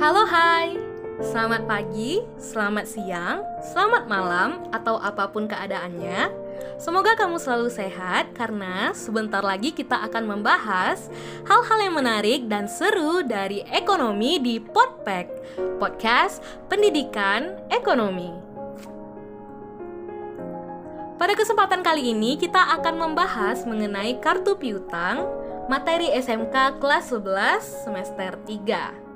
Halo hai, selamat pagi, selamat siang, selamat malam, atau apa pun keadaannya. Semoga kamu selalu sehat karena sebentar lagi kita akan membahas hal-hal yang menarik dan seru dari ekonomi di Podpack, podcast pendidikan ekonomi. Pada kesempatan kali ini kita akan membahas mengenai kartu piutang materi SMK kelas 11 semester 3.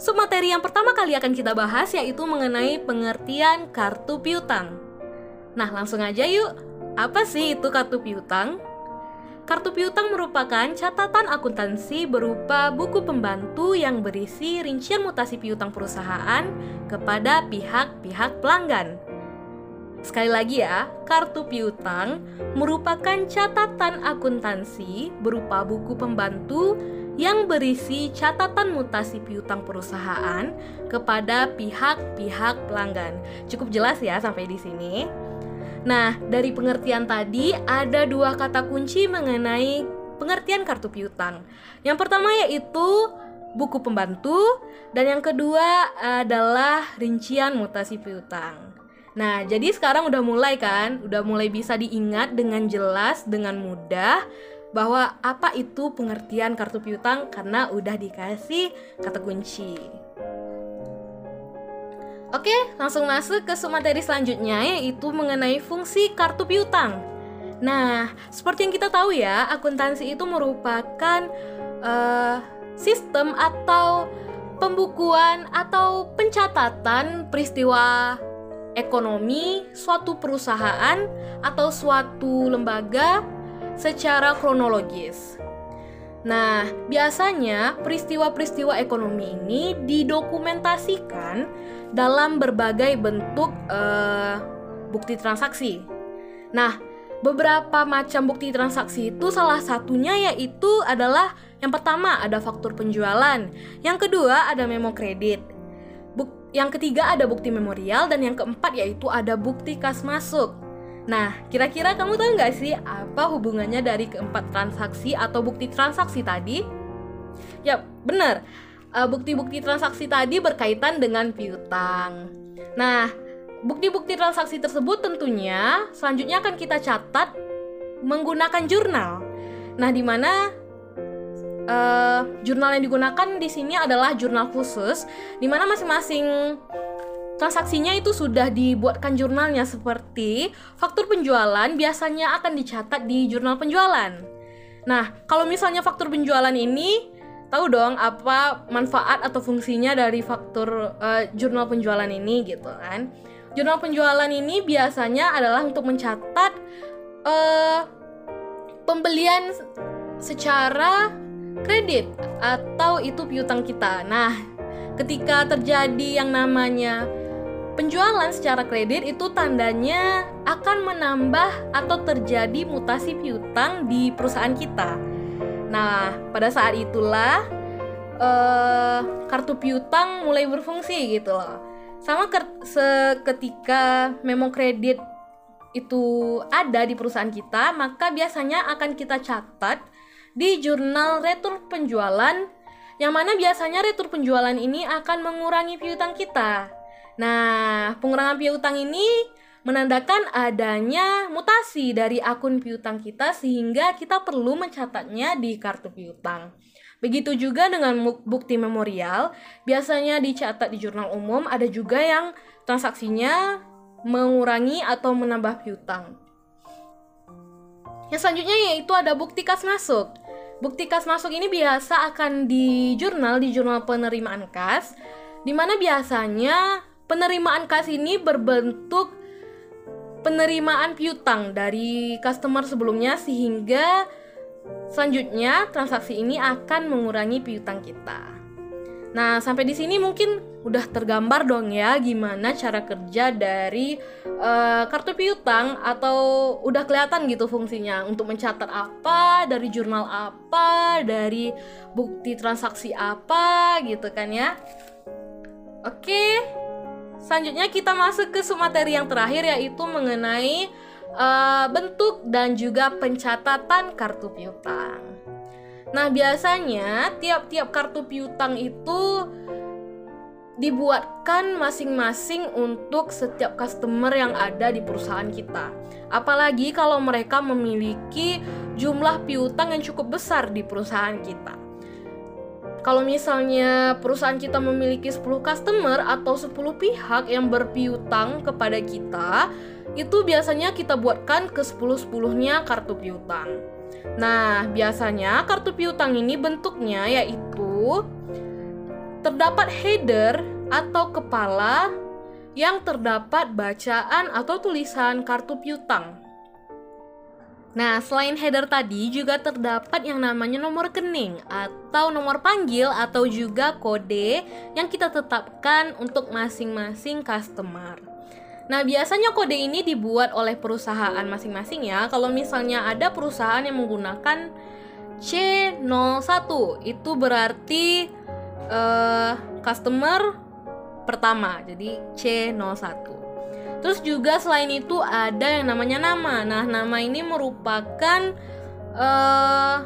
Submateri yang pertama kali akan kita bahas yaitu mengenai pengertian kartu piutang. Nah, langsung aja yuk. Apa sih itu kartu piutang? Kartu piutang merupakan catatan akuntansi berupa buku pembantu yang berisi rincian mutasi piutang perusahaan kepada pihak-pihak pelanggan. Sekali lagi ya, kartu piutang merupakan catatan akuntansi berupa buku pembantu yang berisi catatan mutasi piutang perusahaan kepada pihak-pihak pelanggan. Cukup jelas ya sampai di sini. Nah, dari pengertian tadi ada dua kata kunci mengenai pengertian kartu piutang. Yang pertama yaitu buku pembantu dan yang kedua adalah rincian mutasi piutang. Nah, jadi sekarang udah mulai kan, udah mulai bisa diingat dengan jelas, dengan mudah bahwa apa itu pengertian kartu piutang karena udah dikasih kata kunci. Oke, langsung masuk ke materi selanjutnya yaitu mengenai fungsi kartu piutang. Nah, seperti yang kita tahu ya, akuntansi itu merupakan uh, sistem atau pembukuan atau pencatatan peristiwa ekonomi suatu perusahaan atau suatu lembaga secara kronologis. Nah, biasanya peristiwa-peristiwa ekonomi ini didokumentasikan dalam berbagai bentuk uh, bukti transaksi. Nah, beberapa macam bukti transaksi itu salah satunya yaitu adalah yang pertama ada faktur penjualan, yang kedua ada memo kredit, yang ketiga ada bukti memorial dan yang keempat yaitu ada bukti kas masuk. Nah, kira-kira kamu tahu nggak sih apa hubungannya dari keempat transaksi atau bukti transaksi tadi? Ya, benar. Uh, bukti-bukti transaksi tadi berkaitan dengan piutang. Nah, bukti-bukti transaksi tersebut tentunya selanjutnya akan kita catat menggunakan jurnal. Nah, di mana uh, jurnal yang digunakan di sini adalah jurnal khusus, di mana masing-masing transaksinya itu sudah dibuatkan jurnalnya seperti faktur penjualan biasanya akan dicatat di jurnal penjualan. Nah, kalau misalnya faktur penjualan ini tahu dong apa manfaat atau fungsinya dari faktur uh, jurnal penjualan ini gitu kan. Jurnal penjualan ini biasanya adalah untuk mencatat uh, pembelian secara kredit atau itu piutang kita. Nah, ketika terjadi yang namanya Penjualan secara kredit itu tandanya akan menambah atau terjadi mutasi piutang di perusahaan kita. Nah, pada saat itulah uh, kartu piutang mulai berfungsi gitu loh. Sama seketika memo kredit itu ada di perusahaan kita, maka biasanya akan kita catat di jurnal retur penjualan yang mana biasanya retur penjualan ini akan mengurangi piutang kita. Nah, pengurangan piutang ini menandakan adanya mutasi dari akun piutang kita sehingga kita perlu mencatatnya di kartu piutang. Begitu juga dengan bukti memorial, biasanya dicatat di jurnal umum, ada juga yang transaksinya mengurangi atau menambah piutang. Yang selanjutnya yaitu ada bukti kas masuk. Bukti kas masuk ini biasa akan di jurnal di jurnal penerimaan kas, di mana biasanya penerimaan kas ini berbentuk penerimaan piutang dari customer sebelumnya sehingga selanjutnya transaksi ini akan mengurangi piutang kita. Nah, sampai di sini mungkin udah tergambar dong ya gimana cara kerja dari uh, kartu piutang atau udah kelihatan gitu fungsinya untuk mencatat apa dari jurnal apa, dari bukti transaksi apa gitu kan ya. Oke, Selanjutnya kita masuk ke submateri yang terakhir yaitu mengenai uh, bentuk dan juga pencatatan kartu piutang. Nah, biasanya tiap-tiap kartu piutang itu dibuatkan masing-masing untuk setiap customer yang ada di perusahaan kita. Apalagi kalau mereka memiliki jumlah piutang yang cukup besar di perusahaan kita. Kalau misalnya perusahaan kita memiliki 10 customer atau 10 pihak yang berpiutang kepada kita, itu biasanya kita buatkan ke 10-10-nya kartu piutang. Nah, biasanya kartu piutang ini bentuknya yaitu terdapat header atau kepala yang terdapat bacaan atau tulisan kartu piutang. Nah, selain header tadi juga terdapat yang namanya nomor rekening atau nomor panggil atau juga kode yang kita tetapkan untuk masing-masing customer. Nah, biasanya kode ini dibuat oleh perusahaan masing-masing ya. Kalau misalnya ada perusahaan yang menggunakan C01, itu berarti uh, customer pertama. Jadi C01. Terus juga selain itu ada yang namanya nama. Nah, nama ini merupakan uh,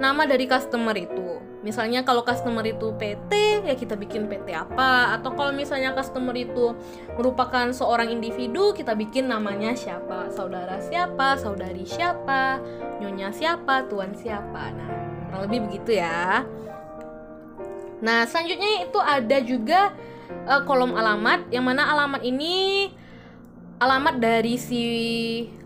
nama dari customer itu. Misalnya kalau customer itu PT, ya kita bikin PT apa. Atau kalau misalnya customer itu merupakan seorang individu, kita bikin namanya siapa. Saudara siapa, saudari siapa, nyonya siapa, tuan siapa. Nah, kurang lebih begitu ya. Nah, selanjutnya itu ada juga uh, kolom alamat, yang mana alamat ini alamat dari si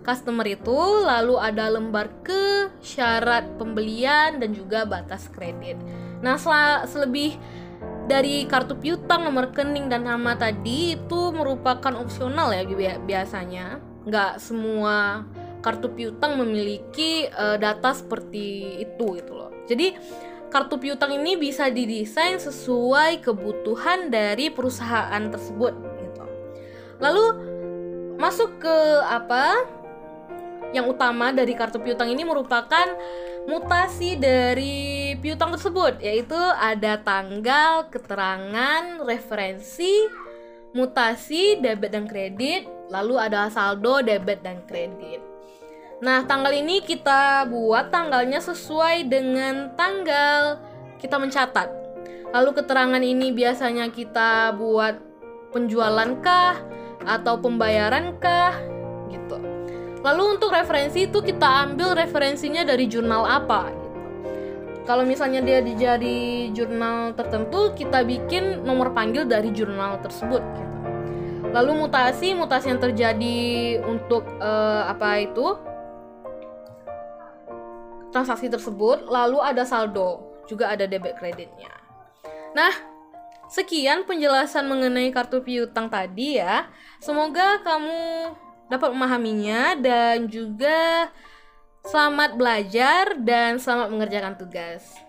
customer itu, lalu ada lembar ke, syarat pembelian dan juga batas kredit. Nah, sel selebih dari kartu piutang, nomor rekening dan nama tadi itu merupakan opsional ya biasanya. Nggak semua kartu piutang memiliki uh, data seperti itu gitu loh. Jadi kartu piutang ini bisa didesain sesuai kebutuhan dari perusahaan tersebut gitu. Lalu masuk ke apa? Yang utama dari kartu piutang ini merupakan mutasi dari piutang tersebut, yaitu ada tanggal, keterangan, referensi, mutasi, debit dan kredit, lalu ada saldo, debit dan kredit. Nah, tanggal ini kita buat tanggalnya sesuai dengan tanggal kita mencatat. Lalu keterangan ini biasanya kita buat penjualan kah atau pembayaran kah gitu. Lalu untuk referensi itu kita ambil referensinya dari jurnal apa gitu. Kalau misalnya dia di jurnal tertentu, kita bikin nomor panggil dari jurnal tersebut gitu. Lalu mutasi, mutasi yang terjadi untuk uh, apa itu? transaksi tersebut, lalu ada saldo, juga ada debit kreditnya. Nah, sekian penjelasan mengenai kartu piutang tadi ya. Semoga kamu dapat memahaminya dan juga selamat belajar dan selamat mengerjakan tugas.